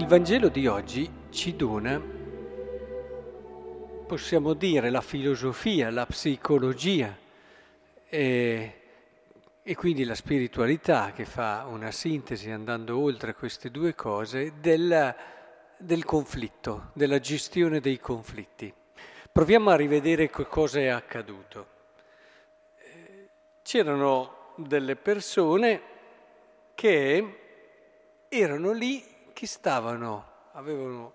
Il Vangelo di oggi ci dona, possiamo dire, la filosofia, la psicologia e, e, quindi la spiritualità che fa una sintesi andando oltre queste due cose del, del conflitto, della gestione dei conflitti. Proviamo a rivedere cosa è accaduto. C'erano delle persone che erano lì che stavano, avevano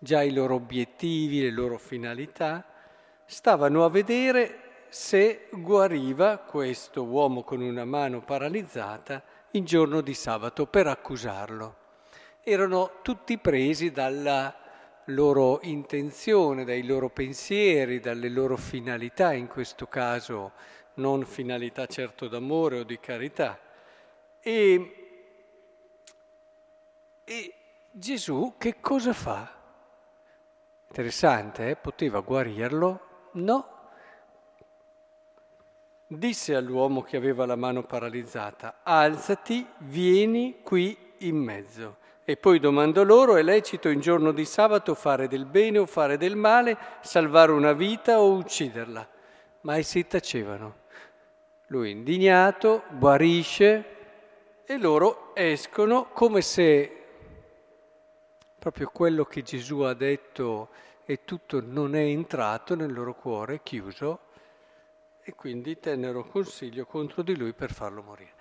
già i loro obiettivi, le loro finalità, stavano a vedere se guariva questo uomo con una mano paralizzata in giorno di sabato per accusarlo. Erano tutti presi dalla loro intenzione, dai loro pensieri, dalle loro finalità, in questo caso non finalità certo d'amore o di carità. E e Gesù che cosa fa? Interessante, eh? poteva guarirlo? No. Disse all'uomo che aveva la mano paralizzata, alzati, vieni qui in mezzo. E poi domandò loro, è lecito in giorno di sabato fare del bene o fare del male, salvare una vita o ucciderla? Ma essi tacevano. Lui indignato guarisce e loro escono come se proprio quello che Gesù ha detto e tutto non è entrato nel loro cuore, chiuso, e quindi tennero consiglio contro di lui per farlo morire.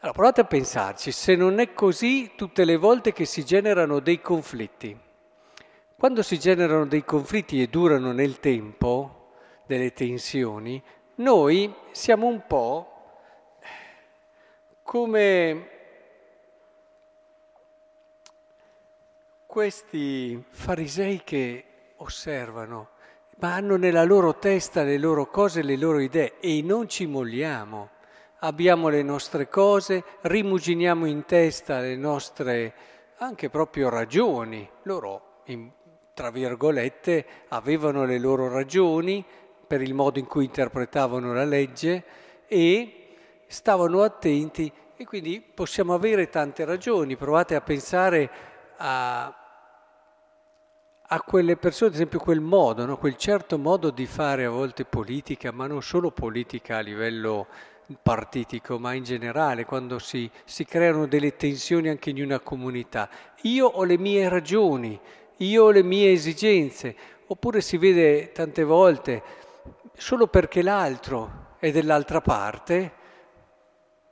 Allora provate a pensarci, se non è così tutte le volte che si generano dei conflitti, quando si generano dei conflitti e durano nel tempo, delle tensioni, noi siamo un po' come questi farisei che osservano, ma hanno nella loro testa le loro cose, le loro idee e non ci molliamo. Abbiamo le nostre cose, rimuginiamo in testa le nostre anche proprio ragioni. Loro, in, tra virgolette, avevano le loro ragioni per il modo in cui interpretavano la legge e stavano attenti e quindi possiamo avere tante ragioni. Provate a pensare a, a quelle persone, ad esempio quel modo, no? quel certo modo di fare a volte politica, ma non solo politica a livello partitico, ma in generale, quando si, si creano delle tensioni anche in una comunità. Io ho le mie ragioni, io ho le mie esigenze, oppure si vede tante volte solo perché l'altro è dell'altra parte,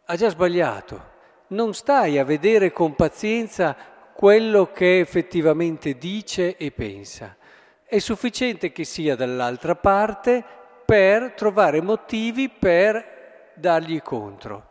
ha già sbagliato. Non stai a vedere con pazienza quello che effettivamente dice e pensa. È sufficiente che sia dall'altra parte per trovare motivi per dargli contro.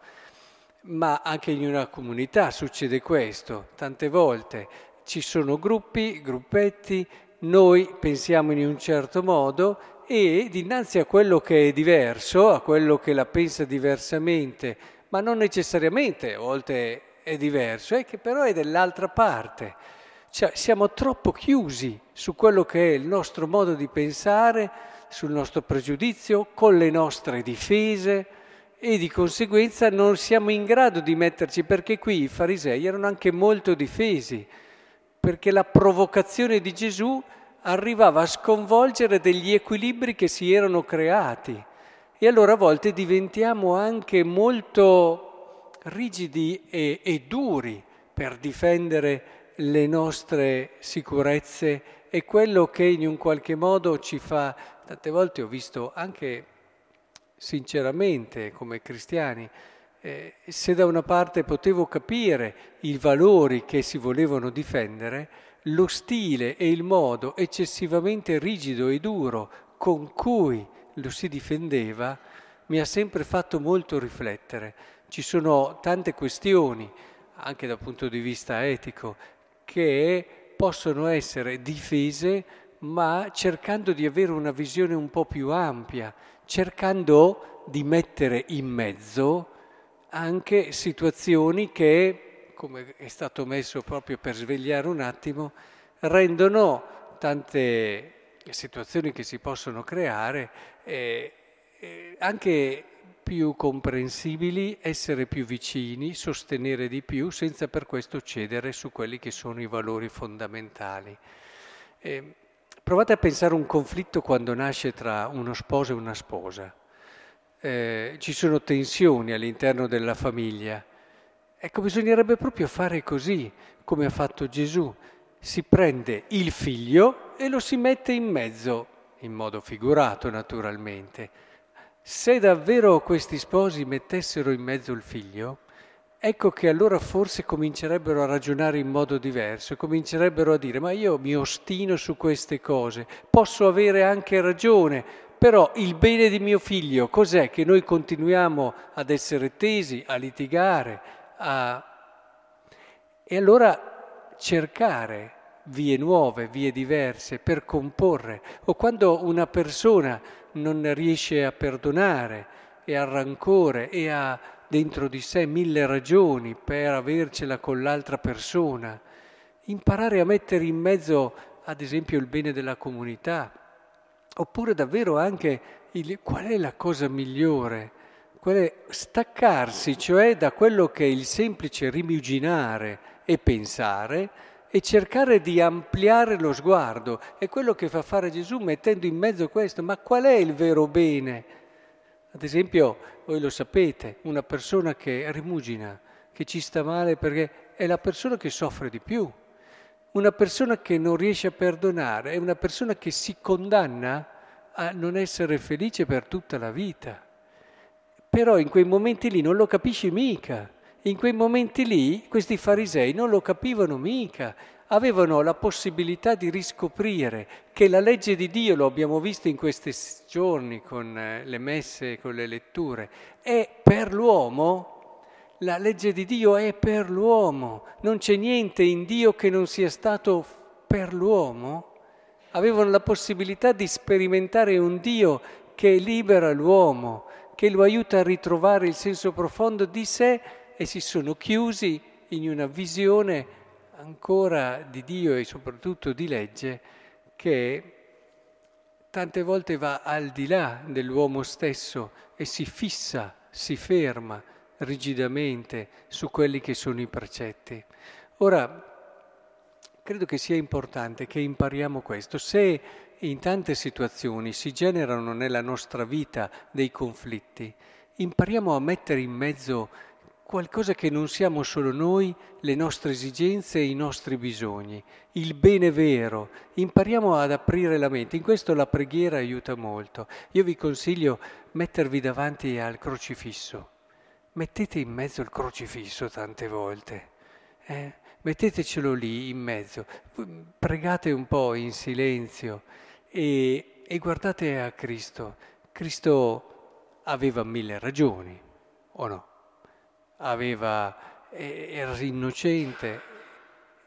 Ma anche in una comunità succede questo, tante volte ci sono gruppi, gruppetti, noi pensiamo in un certo modo e dinanzi a quello che è diverso, a quello che la pensa diversamente, ma non necessariamente, a volte è diverso, è che però è dell'altra parte. Cioè, siamo troppo chiusi su quello che è il nostro modo di pensare, sul nostro pregiudizio, con le nostre difese e di conseguenza non siamo in grado di metterci, perché qui i farisei erano anche molto difesi, perché la provocazione di Gesù arrivava a sconvolgere degli equilibri che si erano creati. E allora a volte diventiamo anche molto rigidi e, e duri per difendere le nostre sicurezze e quello che in un qualche modo ci fa, tante volte ho visto anche sinceramente come cristiani, eh, se da una parte potevo capire i valori che si volevano difendere, lo stile e il modo eccessivamente rigido e duro con cui lo si difendeva mi ha sempre fatto molto riflettere. Ci sono tante questioni, anche dal punto di vista etico, che possono essere difese, ma cercando di avere una visione un po' più ampia, cercando di mettere in mezzo anche situazioni che, come è stato messo proprio per svegliare un attimo, rendono tante situazioni che si possono creare eh, eh, anche più comprensibili, essere più vicini, sostenere di più, senza per questo cedere su quelli che sono i valori fondamentali. Eh, provate a pensare un conflitto quando nasce tra uno sposo e una sposa. Eh, ci sono tensioni all'interno della famiglia. Ecco, bisognerebbe proprio fare così, come ha fatto Gesù. Si prende il figlio e lo si mette in mezzo, in modo figurato naturalmente se davvero questi sposi mettessero in mezzo il figlio, ecco che allora forse comincerebbero a ragionare in modo diverso, comincerebbero a dire ma io mi ostino su queste cose, posso avere anche ragione, però il bene di mio figlio cos'è che noi continuiamo ad essere tesi, a litigare, a... e allora cercare vie nuove, vie diverse per comporre, o quando una persona non riesce a perdonare e ha rancore e ha dentro di sé mille ragioni per avercela con l'altra persona. Imparare a mettere in mezzo, ad esempio, il bene della comunità, oppure davvero anche il, qual è la cosa migliore, qual è staccarsi, cioè da quello che è il semplice rimuginare e pensare, e cercare di ampliare lo sguardo. È quello che fa fare Gesù mettendo in mezzo questo. Ma qual è il vero bene? Ad esempio, voi lo sapete, una persona che rimugina, che ci sta male perché è la persona che soffre di più. Una persona che non riesce a perdonare è una persona che si condanna a non essere felice per tutta la vita. Però in quei momenti lì non lo capisci mica. In quei momenti lì questi farisei non lo capivano mica, avevano la possibilità di riscoprire che la legge di Dio, lo abbiamo visto in questi giorni con eh, le messe, con le letture, è per l'uomo, la legge di Dio è per l'uomo, non c'è niente in Dio che non sia stato per l'uomo. Avevano la possibilità di sperimentare un Dio che libera l'uomo, che lo aiuta a ritrovare il senso profondo di sé e si sono chiusi in una visione ancora di Dio e soprattutto di legge che tante volte va al di là dell'uomo stesso e si fissa, si ferma rigidamente su quelli che sono i precetti. Ora, credo che sia importante che impariamo questo. Se in tante situazioni si generano nella nostra vita dei conflitti, impariamo a mettere in mezzo qualcosa che non siamo solo noi, le nostre esigenze e i nostri bisogni, il bene vero. Impariamo ad aprire la mente, in questo la preghiera aiuta molto. Io vi consiglio mettervi davanti al crocifisso. Mettete in mezzo il crocifisso tante volte. Eh? Mettetecelo lì in mezzo, pregate un po' in silenzio e, e guardate a Cristo. Cristo aveva mille ragioni, o no? Aveva, era innocente,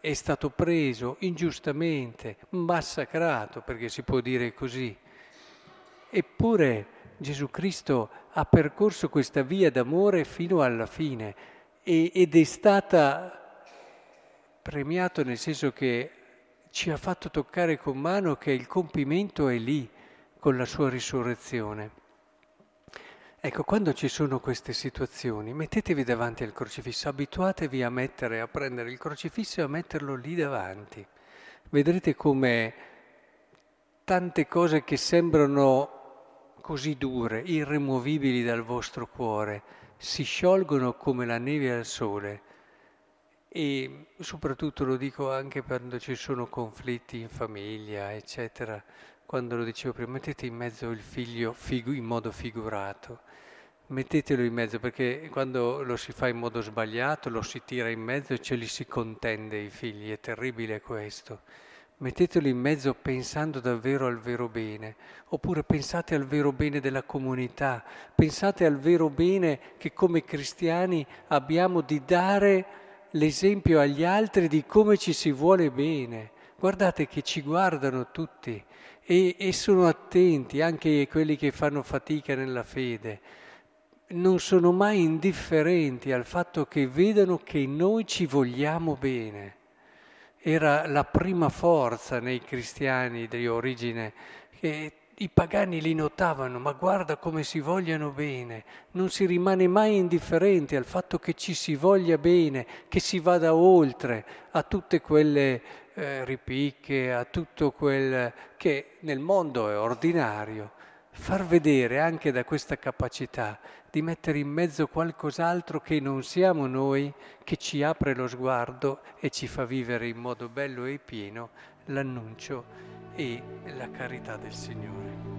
è stato preso ingiustamente, massacrato, perché si può dire così. Eppure Gesù Cristo ha percorso questa via d'amore fino alla fine ed è stata premiato nel senso che ci ha fatto toccare con mano che il compimento è lì con la sua risurrezione. Ecco, quando ci sono queste situazioni, mettetevi davanti al crocifisso, abituatevi a mettere, a prendere il crocifisso e a metterlo lì davanti. Vedrete come tante cose che sembrano così dure, irremovibili dal vostro cuore, si sciolgono come la neve al sole. E soprattutto lo dico anche quando ci sono conflitti in famiglia, eccetera quando lo dicevo prima, mettete in mezzo il figlio figu- in modo figurato, mettetelo in mezzo perché quando lo si fa in modo sbagliato lo si tira in mezzo e ce li si contende i figli, è terribile questo. Mettetelo in mezzo pensando davvero al vero bene, oppure pensate al vero bene della comunità, pensate al vero bene che come cristiani abbiamo di dare l'esempio agli altri di come ci si vuole bene. Guardate che ci guardano tutti e, e sono attenti, anche quelli che fanno fatica nella fede, non sono mai indifferenti al fatto che vedano che noi ci vogliamo bene. Era la prima forza nei cristiani di origine che i pagani li notavano, ma guarda come si vogliano bene, non si rimane mai indifferenti al fatto che ci si voglia bene, che si vada oltre a tutte quelle eh, ripicche, a tutto quel che nel mondo è ordinario. Far vedere anche da questa capacità di mettere in mezzo qualcos'altro che non siamo noi, che ci apre lo sguardo e ci fa vivere in modo bello e pieno l'annuncio e la carità del Signore.